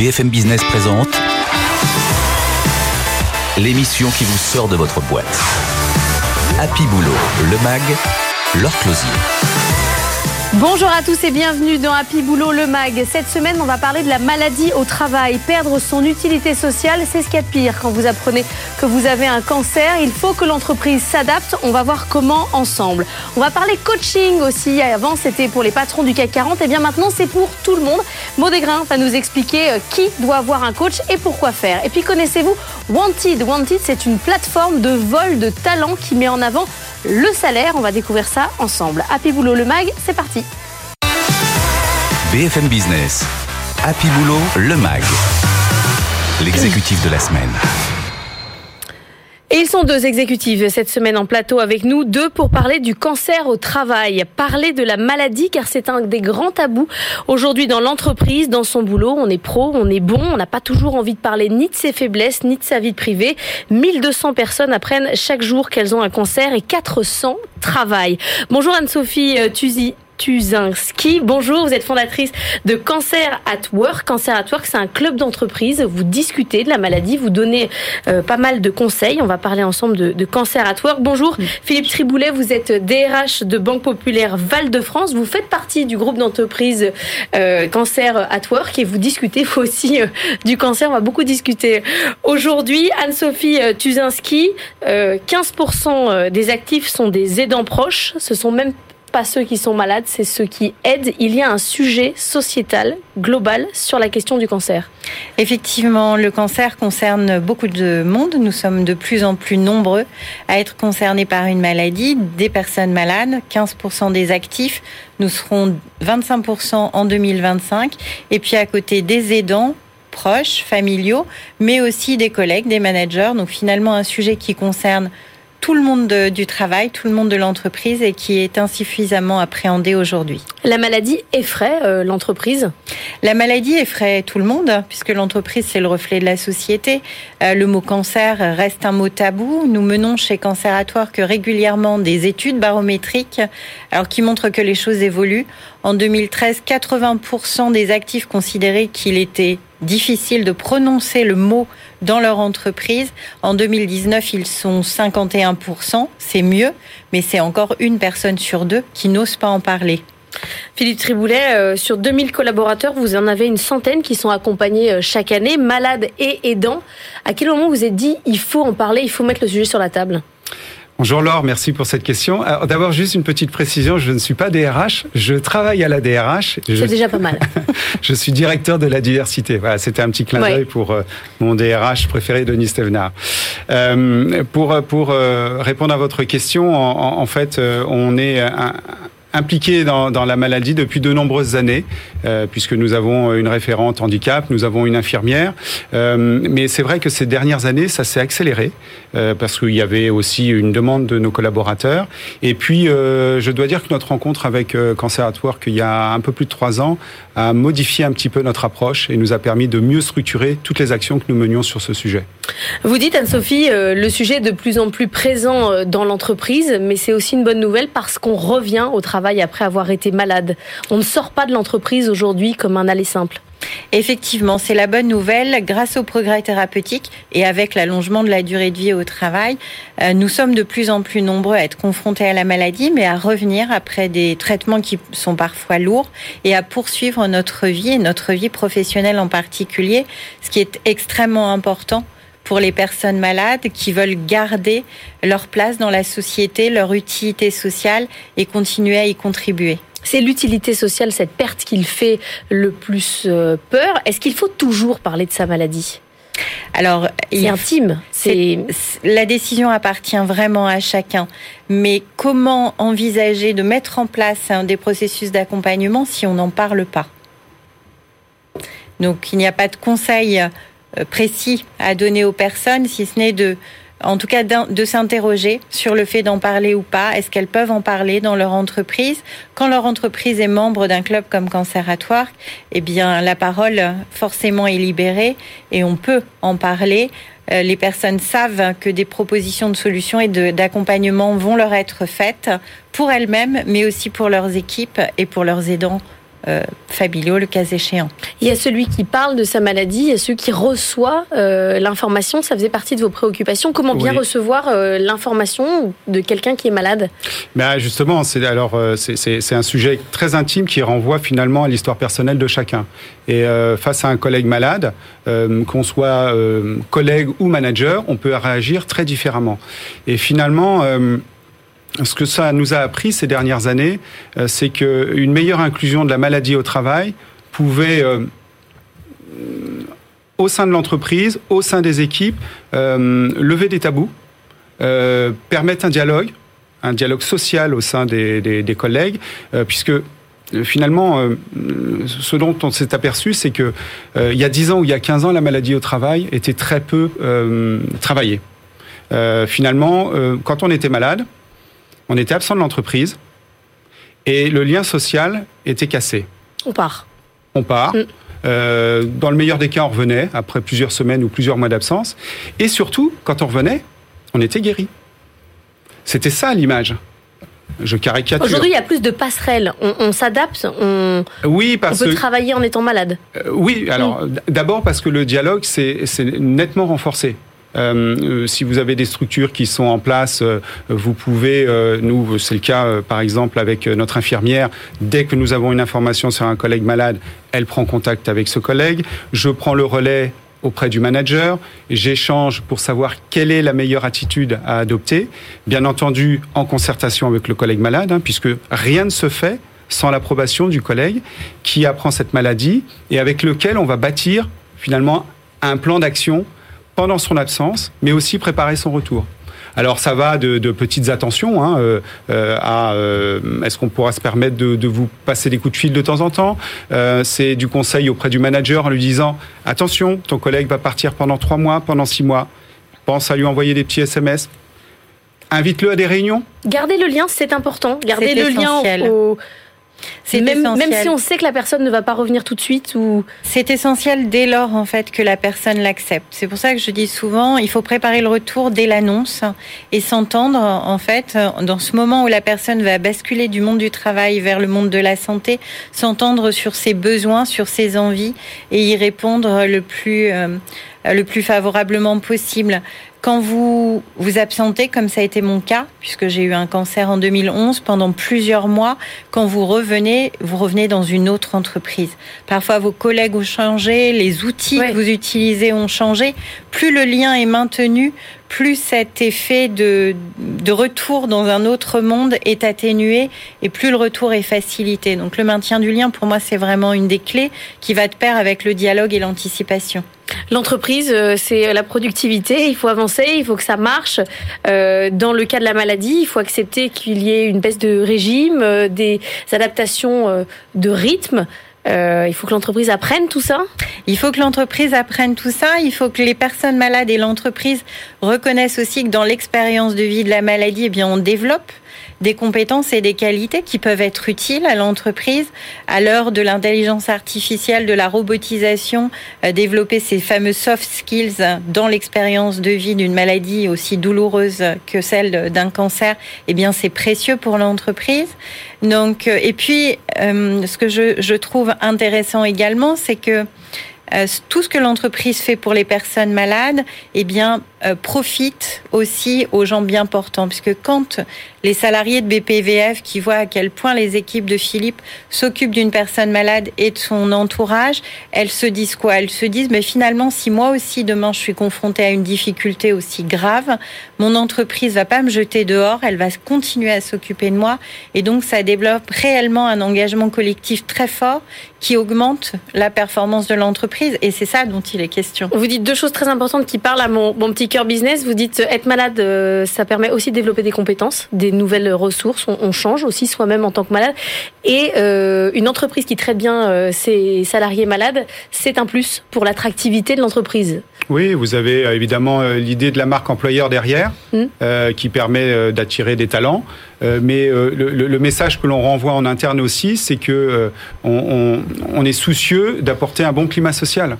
BFM Business présente l'émission qui vous sort de votre boîte. Happy Boulot, le MAG, leur closier. Bonjour à tous et bienvenue dans Happy Boulot le MAG. Cette semaine, on va parler de la maladie au travail. Perdre son utilité sociale, c'est ce qu'il y a de pire. Quand vous apprenez que vous avez un cancer, il faut que l'entreprise s'adapte. On va voir comment ensemble. On va parler coaching aussi. Avant, c'était pour les patrons du CAC 40. Et bien maintenant, c'est pour tout le monde. Maud va nous expliquer euh, qui doit avoir un coach et pourquoi faire. Et puis, connaissez-vous Wanted? Wanted, c'est une plateforme de vol de talent qui met en avant le salaire. On va découvrir ça ensemble. Happy Boulot le MAG, c'est parti. BFM Business, Happy Boulot, le MAG, l'exécutif de la semaine. Et ils sont deux exécutifs cette semaine en plateau avec nous, deux pour parler du cancer au travail, parler de la maladie car c'est un des grands tabous aujourd'hui dans l'entreprise, dans son boulot. On est pro, on est bon, on n'a pas toujours envie de parler ni de ses faiblesses ni de sa vie privée. 1200 personnes apprennent chaque jour qu'elles ont un cancer et 400 travaillent. Bonjour Anne-Sophie euh, Tuzi. Tuzinski. Bonjour, vous êtes fondatrice de Cancer at Work. Cancer at Work, c'est un club d'entreprise. Vous discutez de la maladie, vous donnez euh, pas mal de conseils. On va parler ensemble de, de Cancer at Work. Bonjour, Philippe Triboulet, vous êtes DRH de Banque Populaire Val-de-France. Vous faites partie du groupe d'entreprise euh, Cancer at Work et vous discutez vous aussi euh, du cancer. On va beaucoup discuter aujourd'hui. Anne-Sophie euh, Tuzinski, 15% des actifs sont des aidants proches. Ce sont même pas ceux qui sont malades, c'est ceux qui aident. Il y a un sujet sociétal global sur la question du cancer. Effectivement, le cancer concerne beaucoup de monde. Nous sommes de plus en plus nombreux à être concernés par une maladie, des personnes malades, 15% des actifs. Nous serons 25% en 2025. Et puis à côté des aidants, proches, familiaux, mais aussi des collègues, des managers. Donc finalement un sujet qui concerne tout le monde du travail, tout le monde de l'entreprise et qui est insuffisamment appréhendé aujourd'hui. La maladie effraie euh, l'entreprise? La maladie effraie tout le monde puisque l'entreprise c'est le reflet de la société. Euh, le mot cancer reste un mot tabou. Nous menons chez Canceratoire que régulièrement des études barométriques alors qui montrent que les choses évoluent. En 2013, 80% des actifs considéraient qu'il était difficile de prononcer le mot dans leur entreprise. En 2019, ils sont 51%, c'est mieux, mais c'est encore une personne sur deux qui n'ose pas en parler. Philippe Triboulet, euh, sur 2000 collaborateurs, vous en avez une centaine qui sont accompagnés euh, chaque année, malades et aidants. À quel moment vous êtes dit, il faut en parler, il faut mettre le sujet sur la table? Bonjour Laure, merci pour cette question. D'abord, juste une petite précision, je ne suis pas DRH, je travaille à la DRH. C'est déjà pas mal. je suis directeur de la diversité. Voilà, c'était un petit clin d'œil pour euh, mon DRH préféré, Denis Stevenard. Euh, pour pour euh, répondre à votre question, en, en fait, on est un, impliqué dans, la maladie depuis de nombreuses années, euh, puisque nous avons une référente handicap, nous avons une infirmière. Euh, mais c'est vrai que ces dernières années, ça s'est accéléré, euh, parce qu'il y avait aussi une demande de nos collaborateurs. Et puis, je dois dire que notre rencontre avec Cancer at Work, il y a un peu plus de trois ans, a modifié un petit peu notre approche et nous a permis de mieux structurer toutes les actions que nous menions sur ce sujet. Vous dites, Anne-Sophie, le sujet est de plus en plus présent dans l'entreprise, mais c'est aussi une bonne nouvelle parce qu'on revient au travail après avoir été malade. On ne sort pas de l'entreprise aujourd'hui comme un aller simple. Effectivement, c'est la bonne nouvelle. Grâce au progrès thérapeutique et avec l'allongement de la durée de vie au travail, euh, nous sommes de plus en plus nombreux à être confrontés à la maladie, mais à revenir après des traitements qui sont parfois lourds et à poursuivre notre vie et notre vie professionnelle en particulier, ce qui est extrêmement important pour les personnes malades qui veulent garder leur place dans la société, leur utilité sociale et continuer à y contribuer. C'est l'utilité sociale, cette perte qu'il fait le plus euh, peur. Est-ce qu'il faut toujours parler de sa maladie? Alors, c'est intime. C'est la décision appartient vraiment à chacun. Mais comment envisager de mettre en place des processus d'accompagnement si on n'en parle pas? Donc, il n'y a pas de conseil précis à donner aux personnes, si ce n'est de, en tout cas, de s'interroger sur le fait d'en parler ou pas. Est-ce qu'elles peuvent en parler dans leur entreprise? Quand leur entreprise est membre d'un club comme Canceratoire, eh bien, la parole forcément est libérée et on peut en parler. Euh, les personnes savent que des propositions de solutions et d'accompagnement vont leur être faites pour elles-mêmes, mais aussi pour leurs équipes et pour leurs aidants euh, le cas échéant. Il y a celui qui parle de sa maladie, il y a celui qui reçoit euh, l'information. Ça faisait partie de vos préoccupations. Comment bien recevoir euh, l'information de quelqu'un qui est malade? Ben Justement, c'est alors c'est un sujet très intime qui renvoie finalement à l'histoire personnelle de chacun. Et face à un collègue malade, qu'on soit collègue ou manager, on peut réagir très différemment. Et finalement ce que ça nous a appris ces dernières années, euh, c'est qu'une meilleure inclusion de la maladie au travail pouvait, euh, au sein de l'entreprise, au sein des équipes, euh, lever des tabous, permettre un dialogue, un dialogue social au sein des, collègues, puisque finalement, ce dont on s'est aperçu, c'est que il y a 10 ans ou il y a 15 ans, la maladie au travail était très peu travaillée. finalement, quand on était malade, on était absent de l'entreprise et le lien social était cassé. On part. On part. Mm. Euh, dans le meilleur des cas, on revenait après plusieurs semaines ou plusieurs mois d'absence. Et surtout, quand on revenait, on était guéri. C'était ça l'image. Je caricature. Aujourd'hui, il y a plus de passerelles. On, s'adapte. On, oui, parce on peut travailler en étant malade. Euh, oui, alors mm. d'abord parce que le dialogue c'est nettement renforcé. Euh, euh, si vous avez des structures qui sont en place, euh, vous pouvez, nous, c'est le cas par exemple avec notre infirmière, dès que nous avons une information sur un collègue malade, elle prend contact avec ce collègue. Je prends le relais auprès du manager, j'échange pour savoir quelle est la meilleure attitude à adopter, bien entendu en concertation avec le collègue malade, hein, puisque rien ne se fait sans l'approbation du collègue qui apprend cette maladie et avec lequel on va bâtir finalement un plan d'action pendant son absence, mais aussi préparer son retour. Alors ça va de, petites attentions hein, euh, euh, à euh, est-ce qu'on pourra se permettre de, vous passer des coups de fil de temps en temps. c'est du conseil auprès du manager en lui disant attention, ton collègue va partir pendant trois mois, pendant six mois. Pense à lui envoyer des petits SMS. Invite-le à des réunions. Gardez le lien, c'est important. Gardez le lien au, c'est même, même si on sait que la personne ne va pas revenir tout de suite ou c'est essentiel dès lors en fait que la personne l'accepte. C'est pour ça que je dis souvent il faut préparer le retour dès l'annonce et s'entendre en fait dans ce moment où la personne va basculer du monde du travail vers le monde de la santé, s'entendre sur ses besoins, sur ses envies et y répondre le plus euh, le plus favorablement possible. Quand vous vous absentez, comme ça a été mon cas, puisque j'ai eu un cancer en 2011 pendant plusieurs mois, quand vous revenez, vous revenez dans une autre entreprise. Parfois, vos collègues ont changé, les outils que vous utilisez ont changé. Plus le lien est maintenu, plus cet effet de, de retour dans un autre monde est atténué et plus le retour est facilité. Donc le maintien du lien, pour moi, c'est vraiment une des clés qui va de pair avec le dialogue et l'anticipation. L'entreprise, euh, c'est la productivité. Il faut avancer, il faut que ça marche. Euh, dans le cas de la maladie, il faut accepter qu'il y ait une baisse de régime, euh, des adaptations de rythme. Il faut que l'entreprise apprenne tout ça Il faut que l'entreprise apprenne tout ça. Il faut que les personnes malades et l'entreprise reconnaissent aussi que dans l'expérience de vie de la maladie, eh bien, on développe des compétences et des qualités qui peuvent être utiles à l'entreprise à l'heure de l'intelligence artificielle, de la robotisation, euh, développer ces fameux soft skills dans l'expérience de vie d'une maladie aussi douloureuse que celle d'un cancer, eh bien c'est précieux pour l'entreprise. Donc euh, et puis euh, ce que je, trouve intéressant également, c'est que tout ce que l'entreprise fait pour les personnes malades, eh bien, profite aussi aux gens bien portants, puisque quand les salariés de BPVF qui voient à quel point les équipes de Philippe s'occupent d'une personne malade et de son entourage, elles se disent quoi? Elles se disent, mais finalement, si moi aussi demain je suis confrontée à une difficulté aussi grave, mon entreprise va pas me jeter dehors, elle va continuer à s'occuper de moi. Et donc, ça développe réellement un engagement collectif très fort qui augmente la performance de l'entreprise. Et c'est ça dont il est question. Vous dites deux choses très importantes qui parlent à mon, petit cœur business. Vous dites être malade, euh, ça permet aussi de développer des compétences, nouvelles ressources, on, change aussi soi-même en tant que malade. Et euh, une entreprise qui traite bien euh, ses salariés malades, c'est un plus pour l'attractivité de l'entreprise. Oui, vous avez euh, évidemment l'idée de la marque employeur derrière, mmh. qui permet d'attirer des talents. mais le, message que l'on renvoie en interne aussi, c'est que on, est soucieux d'apporter un bon climat social.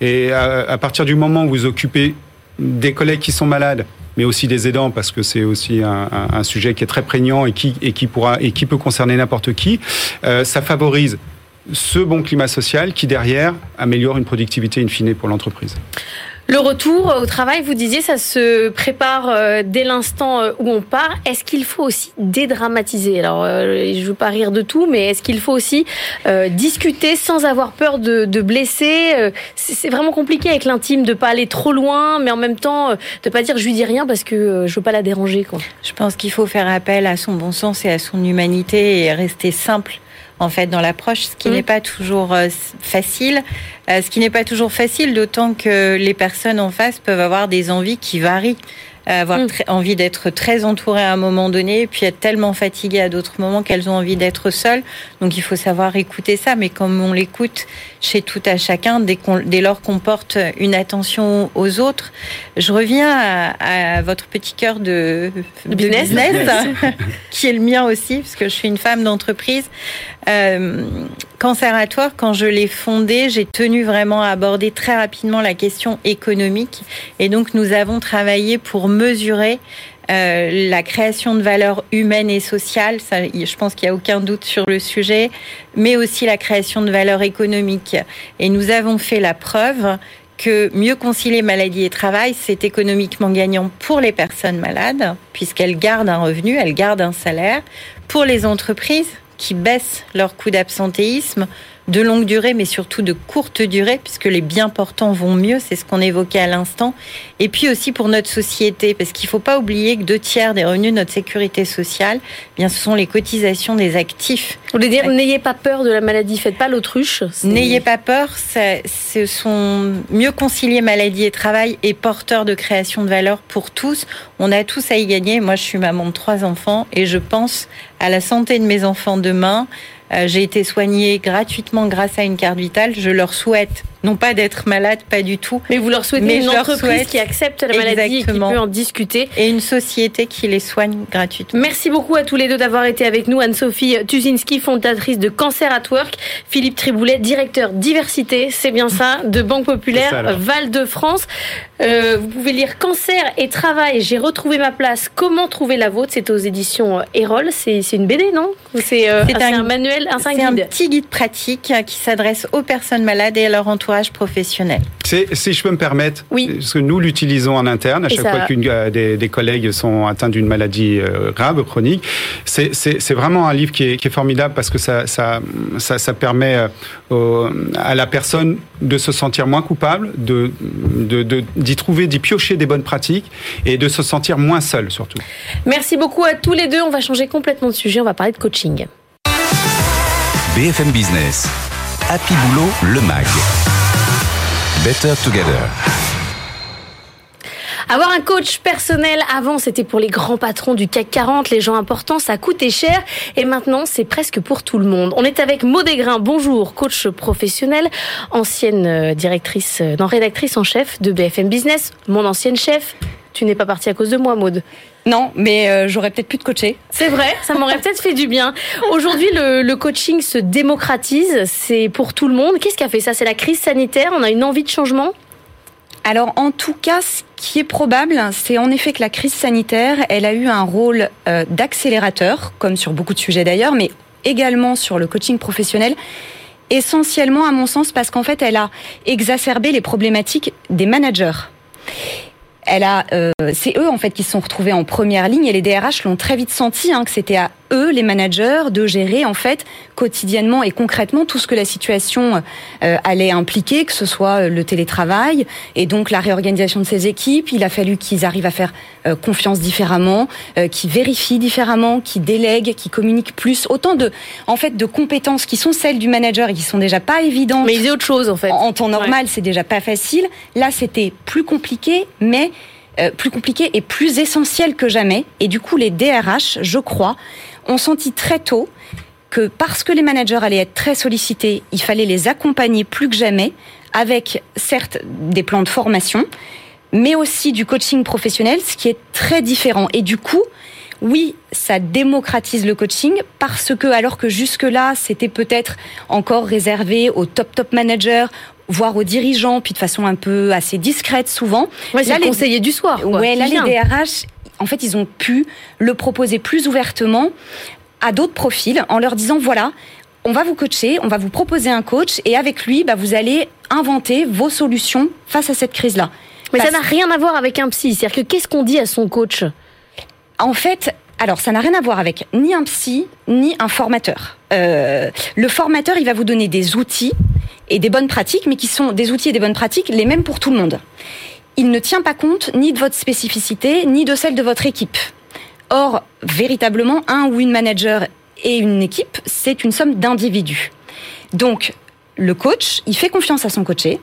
Et à, partir du moment où vous occupez des collègues qui sont malades, mais aussi des aidants parce que c'est aussi un, sujet qui est très prégnant et qui, et qui pourra et qui peut concerner n'importe qui. Euh, ça favorise ce bon climat social qui derrière améliore une productivité in fine pour l'entreprise. Le retour au travail, vous disiez, ça se prépare euh, dès l'instant euh, où on part. Est-ce qu'il faut aussi dédramatiser? Alors, euh, je ne veux pas rire de tout, mais est-ce qu'il faut aussi discuter sans avoir peur de, de blesser? C'est vraiment compliqué avec l'intime de pas aller trop loin, mais en même temps de pas dire je lui dis rien parce que je veux pas la déranger. Quoi. Je pense qu'il faut faire appel à son bon sens et à son humanité et rester simple en fait dans l'approche, ce qui mm. n'est pas toujours facile. Euh, ce qui n'est pas toujours facile, d'autant que les personnes en face peuvent avoir des envies qui varient avoir mm. envie d'être très entourées à un moment donné, puis être tellement fatiguées à d'autres moments qu'elles ont envie d'être seules. Donc il faut savoir écouter ça, mais comme on l'écoute chez tout à chacun, dès, dès lors qu'on porte une attention aux autres, je reviens à, votre petit cœur de, business, qui est le mien aussi, parce que je suis une femme d'entreprise. Euh, Canceratoire, quand je l'ai fondé, j'ai tenu vraiment aborder très rapidement la question économique. Et donc, nous avons travaillé pour mesurer euh, la création de valeur humaine et sociale, ça, je pense qu'il n'y a aucun doute sur le sujet, mais aussi la création de valeur économique. Et nous avons fait la preuve que mieux concilier maladie et travail, c'est économiquement gagnant pour les personnes malades, puisqu'elles gardent un revenu, elles gardent un salaire, pour les entreprises, qui baissent leur coût d'absentéisme de longue durée, mais surtout de courte durée, puisque les biens portants vont mieux, c'est ce qu'on évoquait à l'instant. Et puis aussi pour notre société, parce qu'il ne faut pas oublier que deux tiers des revenus de notre sécurité sociale, eh bien, ce sont les cotisations des actifs. Vous voulez dire, n'ayez pas peur de la maladie, faites pas l'autruche. N'ayez pas peur, ce sont mieux concilier maladie et travail et porteur de création de valeur pour tous. On a tous à y gagner. Moi, je suis maman de trois enfants et je pense à la santé de mes enfants demain. Euh, j'ai été soignée gratuitement grâce à une carte vitale. Je leur souhaite non pas d'être malade, pas du tout. Mais vous leur souhaitez une entreprise qui accepte la maladie et qui peut en discuter. Et une société qui les soigne gratuitement. Merci beaucoup à tous les deux d'avoir été avec nous. Anne-Sophie Tuzinski, fondatrice de Cancer at Work. Philippe Triboulet, directeur diversité, c'est bien ça, de Banque Populaire Val-de-France. Euh, vous pouvez lire Cancer et Travail, j'ai retrouvé ma place, comment trouver la vôtre. C'est aux éditions Erol. C'est une BD, non? C'est euh, un, manuel, un, un petit guide pratique qui s'adresse aux personnes malades et à leur entourage professionnel. Si je peux me permettre, oui. parce que nous l'utilisons en interne à chaque fois qu'une euh, des, collègues sont atteints d'une maladie euh, grave, chronique. C'est vraiment un livre qui est, formidable parce que ça, ça, ça, permet euh, à la personne de se sentir moins coupable, de d'y trouver, d'y piocher des bonnes pratiques et de se sentir moins seul surtout. Merci beaucoup à tous les deux. On va changer complètement de sujet. On va parler de coaching. BFM Business. Happy Boulot, le MAG. Better Together. Avoir un coach personnel, avant c'était pour les grands patrons du CAC 40, les gens importants, ça coûtait cher et maintenant c'est presque pour tout le monde. On est avec Maud Desgrains, bonjour, coach professionnel, ancienne euh, directrice, euh, non rédactrice en chef de BFM Business, mon ancienne chef. Tu n'es pas partie à cause de moi, Maud. Non, mais euh, j'aurais peut-être pu te coacher. C'est vrai, ça m'aurait peut-être fait du bien. Aujourd'hui, le, coaching se démocratise, c'est pour tout le monde. Qu'est-ce qui a fait ça? C'est la crise sanitaire? On a une envie de changement? Alors en tout cas, ce qui est probable, c'est en effet que la crise sanitaire, elle a eu un rôle euh, d'accélérateur, comme sur beaucoup de sujets d'ailleurs, mais également sur le coaching professionnel essentiellement à mon sens parce qu'en fait elle a exacerbé les problématiques des managers elle a, euh, c'est eux en fait qui se sont retrouvés en première ligne et les DRH l'ont très vite senti hein, que c'était à eux, les managers, de gérer en fait quotidiennement et concrètement tout ce que la situation euh, allait impliquer, que ce soit euh, le télétravail et donc la réorganisation de ces équipes. Il a fallu qu'ils arrivent à faire euh, confiance différemment, qu'ils vérifient différemment, qu'ils délèguent, qu'ils communiquent plus. Autant de, en fait, de compétences qui sont celles du manager et qui sont déjà pas évidentes. Mais il y a autre chose en fait. En, temps normal, c'est déjà pas facile. Là, c'était plus compliqué, mais plus compliqué et plus essentiel que jamais. Et du coup, les DRH, je crois, on sentit très tôt que parce que les managers allaient être très sollicités, il fallait les accompagner plus que jamais avec certes des plans de formation, mais aussi du coaching professionnel, ce qui est très différent. Et du coup, oui, ça démocratise le coaching parce que alors que jusque-là, c'était peut-être encore réservé aux top top managers, voire aux dirigeants, puis de façon un peu assez discrète souvent. Ouais, c'est les conseillers du soir. Quoi, ouais, là les DRH, en fait, ils ont pu le proposer plus ouvertement à d'autres profils en leur disant voilà, on va vous coacher, on va vous proposer un coach et avec lui, bah, vous allez inventer vos solutions face à cette crise-là. Mais ça n'a rien à voir avec un psy. C'est-à-dire que qu'est-ce qu'on dit à son coach? En fait, alors, ça n'a rien à voir avec ni un psy, ni un formateur. Euh, le formateur, il va vous donner des outils et des bonnes pratiques, mais qui sont des outils et des bonnes pratiques les mêmes pour tout le monde. Il ne tient pas compte ni de votre spécificité, ni de celle de votre équipe. Or, véritablement, un ou une manager et une équipe, c'est une somme d'individus. Donc, le coach, il fait confiance à son coaché,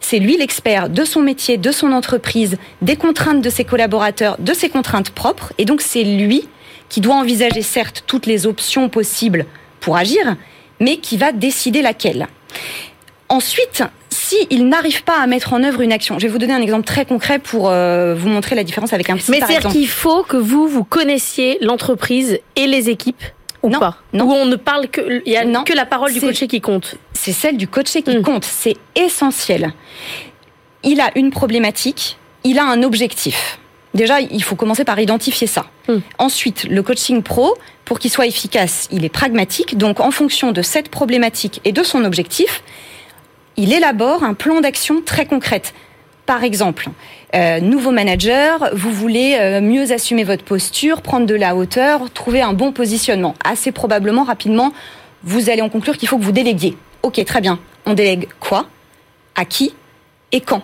c'est lui l'expert de son métier, de son entreprise, des contraintes de ses collaborateurs, de ses contraintes propres. Et donc c'est lui qui doit envisager certes toutes les options possibles pour agir, mais qui va décider laquelle. Ensuite, s'il n'arrive pas à mettre en œuvre une action, je vais vous donner un exemple très concret pour euh, vous montrer la différence avec un psy. Mais c'est-à-dire qu'il faut que vous, vous connaissiez l'entreprise et les équipes ou non, pas non. Ou on ne parle que, il y a que la parole du coaché qui compte C'est celle du coaché qui mm. compte, c'est essentiel. Il a une problématique, il a un objectif. Déjà, il faut commencer par identifier ça. Mm. Ensuite, le coaching pro, pour qu'il soit efficace, il est pragmatique. Donc, en fonction de cette problématique et de son objectif, il élabore un plan d'action très concrète. Par exemple, euh, nouveau manager, vous voulez euh, mieux assumer votre posture, prendre de la hauteur, trouver un bon positionnement. Assez probablement, rapidement, vous allez en conclure qu'il faut que vous déléguiez. Ok, très bien. On délègue quoi? À qui? Et quand?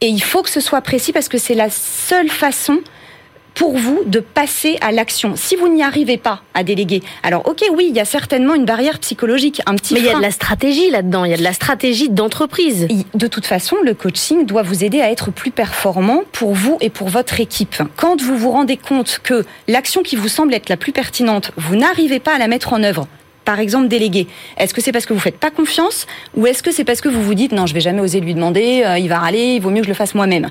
Et il faut que ce soit précis parce que c'est la seule façon pour vous de passer à l'action. Si vous n'y arrivez pas à déléguer, alors ok, oui, il y a certainement une barrière psychologique, un petit. Mais il y a de la stratégie là-dedans. Il y a de la stratégie d'entreprise. De toute façon, le coaching doit vous aider à être plus performant pour vous et pour votre équipe. Quand vous vous rendez compte que l'action qui vous semble être la plus pertinente, vous n'arrivez pas à la mettre en œuvre, par exemple déléguer Est-ce que c'est parce que vous faites pas confiance ou est-ce que c'est parce que vous vous dites non, je vais jamais oser lui demander, euh, il va râler, il vaut mieux que je le fasse moi-même?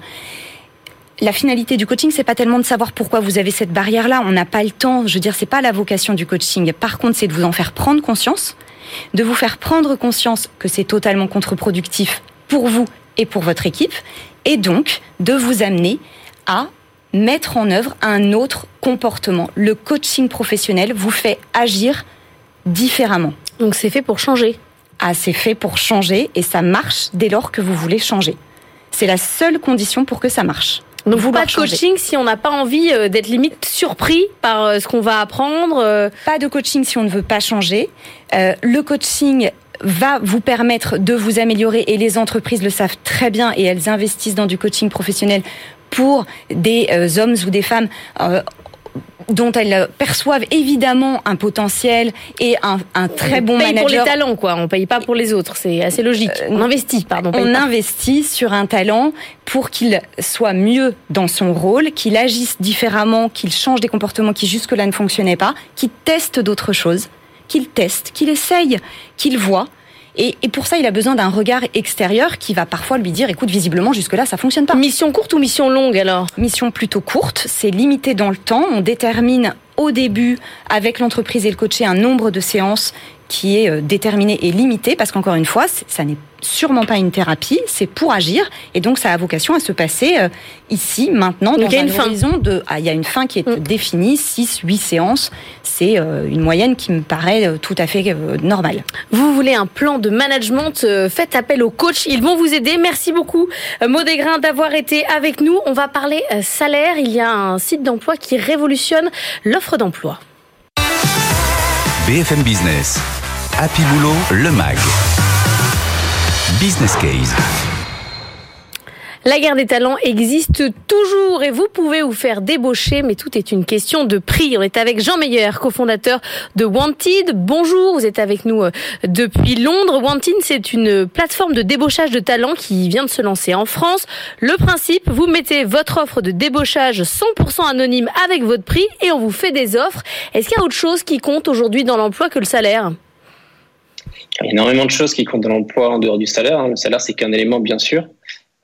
La finalité du coaching, c'est pas tellement de savoir pourquoi vous avez cette barrière-là. On n'a pas le temps. Je veux dire, c'est pas la vocation du coaching. Par contre, c'est de vous en faire prendre conscience, de vous faire prendre conscience que c'est totalement contre-productif pour vous et pour votre équipe, et donc de vous amener à mettre en œuvre un autre comportement. Le coaching professionnel vous fait agir différemment. Donc c'est fait pour changer. Ah, c'est fait pour changer et ça marche dès lors que vous voulez changer. C'est la seule condition pour que ça marche. Donc vous pas de coaching si on n'a pas envie euh, d'être limite surpris par euh, ce qu'on va apprendre. Euh. Pas de coaching si on ne veut pas changer. le coaching va vous permettre de vous améliorer et les entreprises le savent très bien et elles investissent dans du coaching professionnel pour des hommes ou des femmes dont elles perçoivent évidemment un potentiel et un, un très bon manager. On paye pour les talents, quoi. On paye pas pour les autres. C'est assez logique. Euh, on investit, pardon. On, investit sur un talent pour qu'il soit mieux dans son rôle, qu'il agisse différemment, qu'il change des comportements qui jusque-là ne fonctionnaient pas, qu'il teste d'autres choses, qu'il teste, qu'il essaye, qu'il voit et, pour ça, il a besoin d'un regard extérieur qui va parfois lui dire, écoute, visiblement, jusque-là, ça fonctionne pas. Mission courte ou mission longue alors? Mission plutôt courte, c'est limité dans le temps. On détermine au début, avec l'entreprise et le coaché, un nombre de séances qui est euh, déterminé et limité, parce qu'encore une fois, ça n'est sûrement pas une thérapie, c'est pour agir, et donc ça a vocation à se passer euh, ici, maintenant, dans il y a une fin. de... Ah, il y a une fin qui est mm. définie, 6, 8 séances, c'est euh, une moyenne qui me paraît tout à fait normale. Vous voulez un plan de management, faites appel aux coachs, ils vont vous aider. Merci beaucoup, Maudégrin, d'avoir été avec nous. On va parler salaire, il y a un site d'emploi qui révolutionne l'offre d'emploi. BFM Business. Happy Boulot, le MAG. Business Case. La guerre des talents existe toujours et vous pouvez vous faire débaucher, mais tout est une question de prix. On est avec Jean Meyer, cofondateur de Wanted. Bonjour, vous êtes avec nous euh, depuis Londres. Wanted, c'est une plateforme de débauchage de talents qui vient de se lancer en France. Le principe, vous mettez votre offre de débauchage 100% anonyme avec votre prix et on vous fait des offres. Est-ce qu'il y a autre chose qui compte aujourd'hui dans l'emploi que le salaire? Il y a énormément de choses qui comptent dans l'emploi en dehors du salaire. Hein. Le salaire, c'est qu'un élément, bien sûr.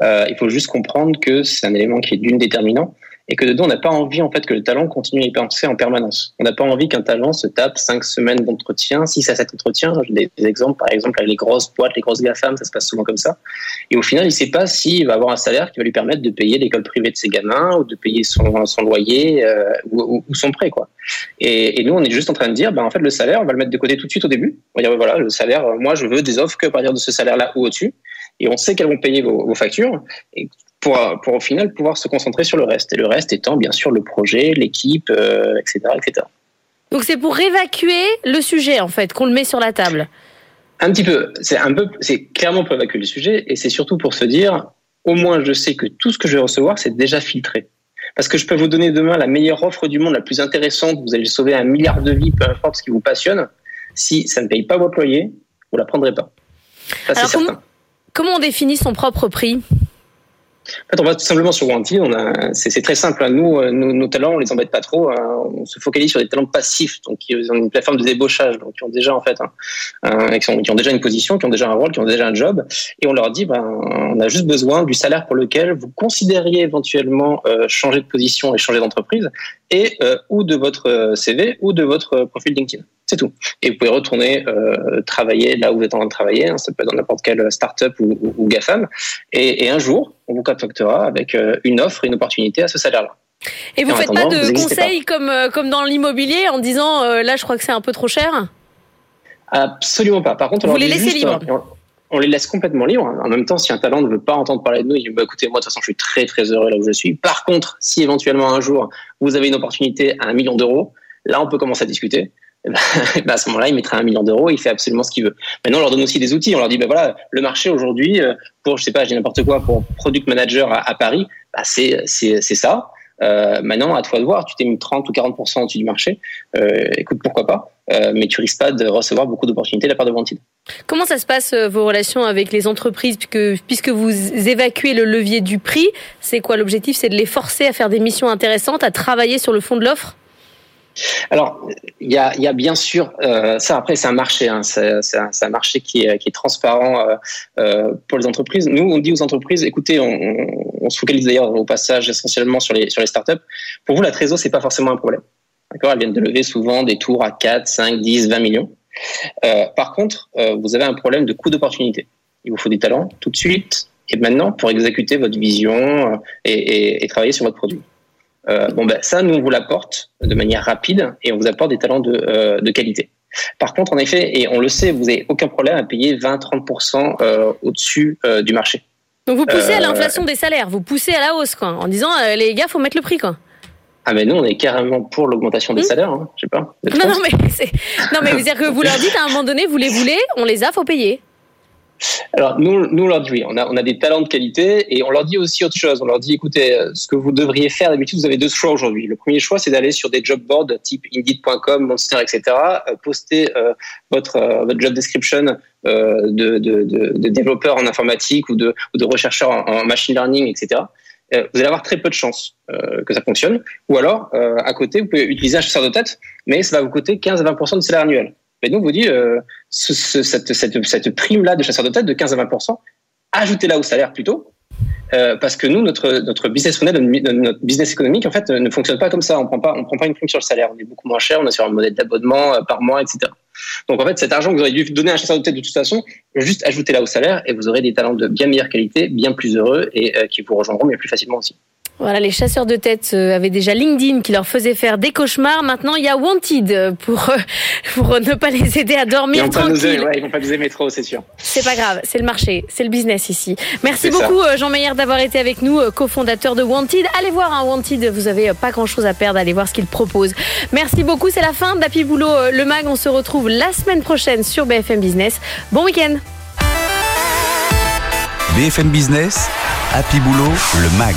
Euh, il faut juste comprendre que c'est un élément qui est d'une déterminant et que dedans on n'a pas envie en fait que le talent continue à y penser en permanence. On n'a pas envie qu'un talent se tape cinq semaines d'entretien, six à sept entretiens. J'ai des, exemples par exemple avec les grosses boîtes, les grosses GAFAM, ça se passe souvent comme ça. Et au final, il ne sait pas s'il va avoir un salaire qui va lui permettre de payer l'école privée de ses gamins ou de payer son, son loyer euh, ou, son prêt quoi. Et, nous, on est juste en train de dire, ben, en fait, le salaire, on va le mettre de côté tout de suite au début. On va dire, voilà, le salaire, moi, je veux des offres que à partir de ce salaire-là ou au-dessus. Et on sait qu'elles vont payer vos, vos factures. Et pour, pour au final pouvoir se concentrer sur le reste. Et le reste étant bien sûr le projet, l'équipe, euh, etc., etc. Donc c'est pour évacuer le sujet en fait qu'on le met sur la table. Un petit peu. C'est un peu. C'est clairement pour évacuer le sujet et c'est surtout pour se dire au moins je sais que tout ce que je vais recevoir c'est déjà filtré. Parce que je peux vous donner demain la meilleure offre du monde, la plus intéressante, vous allez sauver un milliard de vies, peu importe ce qui vous passionne. Si ça ne paye pas votre loyer, vous la prendrez pas. Ça, Alors, comment, comment on définit son propre prix en fait, on va tout simplement sur a, c'est, très simple. Hein. Nous, euh, nos, nos, talents, on les embête pas trop. Hein. On se focalise sur des talents passifs, donc qui ont une plateforme de débauchage, donc qui ont déjà en fait, hein, ont, qui, ont, déjà une position, qui ont déjà un rôle, qui ont déjà un job, et on leur dit, ben, on a juste besoin du salaire pour lequel vous considériez éventuellement euh, changer de position et changer d'entreprise, et euh, ou de votre CV ou de votre profil LinkedIn. C'est tout. Et vous pouvez retourner euh, travailler là où vous êtes en train de travailler. Hein, ça peut être dans n'importe quelle start-up ou, ou, ou GAFAM. Et, et, un jour, on vous contactera avec euh, une offre, une opportunité à ce salaire-là. Et vous ne faites pas de conseils comme, euh, comme dans l'immobilier en disant euh, là, je crois que c'est un peu trop cher? Absolument pas. Par contre, on vous les laissez libres on les laisse complètement libres. En même temps, si un talent ne veut pas entendre parler de nous, il dit bah, écoutez, moi, de toute façon, je suis très, très heureux là où je suis. Par contre, si éventuellement un jour, vous avez une opportunité à un million d'euros, là, on peut commencer à discuter. Ben, à ce moment-là, il mettra un million d'euros, il fait absolument ce qu'il veut. Maintenant, on leur donne aussi des outils. On leur dit, ben voilà, le marché aujourd'hui, pour, je sais pas, je dis n'importe quoi, pour product manager à, Paris, bah, c'est, ça. Euh, maintenant, à toi de voir, tu t'es mis 30 ou 40% au-dessus du marché. Euh, écoute, pourquoi pas euh, Mais tu risques pas de recevoir beaucoup d'opportunités de la part de Wanted. Comment ça se passe vos relations avec les entreprises puisque, puisque vous évacuez le levier du prix C'est quoi l'objectif C'est de les forcer à faire des missions intéressantes, à travailler sur le fond de l'offre? Alors, il y a, y a, bien sûr euh, ça. Après, c'est un marché. Hein, c'est un, un, marché qui est, qui est transparent euh, euh, pour les entreprises. Nous, on dit aux entreprises écoutez, on, on se focalise d'ailleurs au passage essentiellement sur les sur les startups. Pour vous, la trésor, c'est pas forcément un problème. D'accord Elles viennent de lever souvent des tours à 4, 5, 10, 20 millions. Euh, par contre, euh, vous avez un problème de coût d'opportunité. Il vous faut des talents tout de suite et maintenant pour exécuter votre vision euh, et, et, et travailler sur votre produit. Euh, bon ben ça, nous on vous l'apporte de manière rapide et on vous apporte des talents de, euh, de qualité. Par contre, en effet, et on le sait, vous n'avez aucun problème à payer 20-30% euh, au-dessus euh, du marché. Donc vous poussez à l'inflation des salaires, vous poussez à la hausse, quoi, en disant les gars, faut mettre le prix, quoi. Ah mais nous on est carrément pour l'augmentation des mmh. salaires, hein, je sais pas. Non non mais non mais que vous leur dites à un moment donné vous les voulez, on les a, faut payer. Alors, nous, nous, on leur dit oui, on a, on a des talents de qualité et on leur dit aussi autre chose. On leur dit, écoutez, ce que vous devriez faire, d'habitude, vous avez deux choix aujourd'hui. Le premier choix, c'est d'aller sur des job boards type Indeed.com, Monster, etc., euh, poster euh, votre, euh, votre job description euh, de, de, de, de, développeur en informatique ou de, ou de rechercheur en, en machine learning, etc. Euh, vous allez avoir très peu de chances euh, que ça fonctionne. Ou alors, à côté, vous pouvez utiliser un chasseur de tête, mais ça va vous coûter 15 à 20% de salaire annuel. Mais nous, on vous dit, euh, ce, ce, cette, cette, cette prime-là de chasseur de tête de 15 à 20%, ajoutez-la au salaire plutôt. Euh, parce que nous, notre, notre business model, notre business économique, en fait, ne fonctionne pas comme ça. On prend pas, on prend pas une prime sur le salaire. On est beaucoup moins cher. On est sur un modèle d'abonnement euh, par mois, etc. Donc, en fait, cet argent que vous auriez dû donner à un chasseur de tête de toute façon, juste ajoutez-la au salaire et vous aurez des talents de bien meilleure qualité, bien plus heureux et euh, qui vous rejoindront bien plus facilement aussi. Voilà, les chasseurs de tête avaient déjà LinkedIn qui leur faisait faire des cauchemars. Maintenant, il y a Wanted pour, pour ne pas les aider à dormir ils tranquille. Nous, ouais, ils vont pas nous aimer trop, c'est sûr. C'est pas grave, c'est le marché, c'est le business ici. Merci beaucoup ça. Jean Meyer d'avoir été avec nous, cofondateur de Wanted. Allez voir un hein, Wanted, vous avez pas grand chose à perdre, allez voir ce qu'il propose. Merci beaucoup, c'est la fin d'Happy Boulot le mag. On se retrouve la semaine prochaine sur BFM Business. Bon week-end. BFM Business, Happy Boulot le mag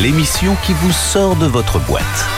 l'émission qui vous sort de votre boîte.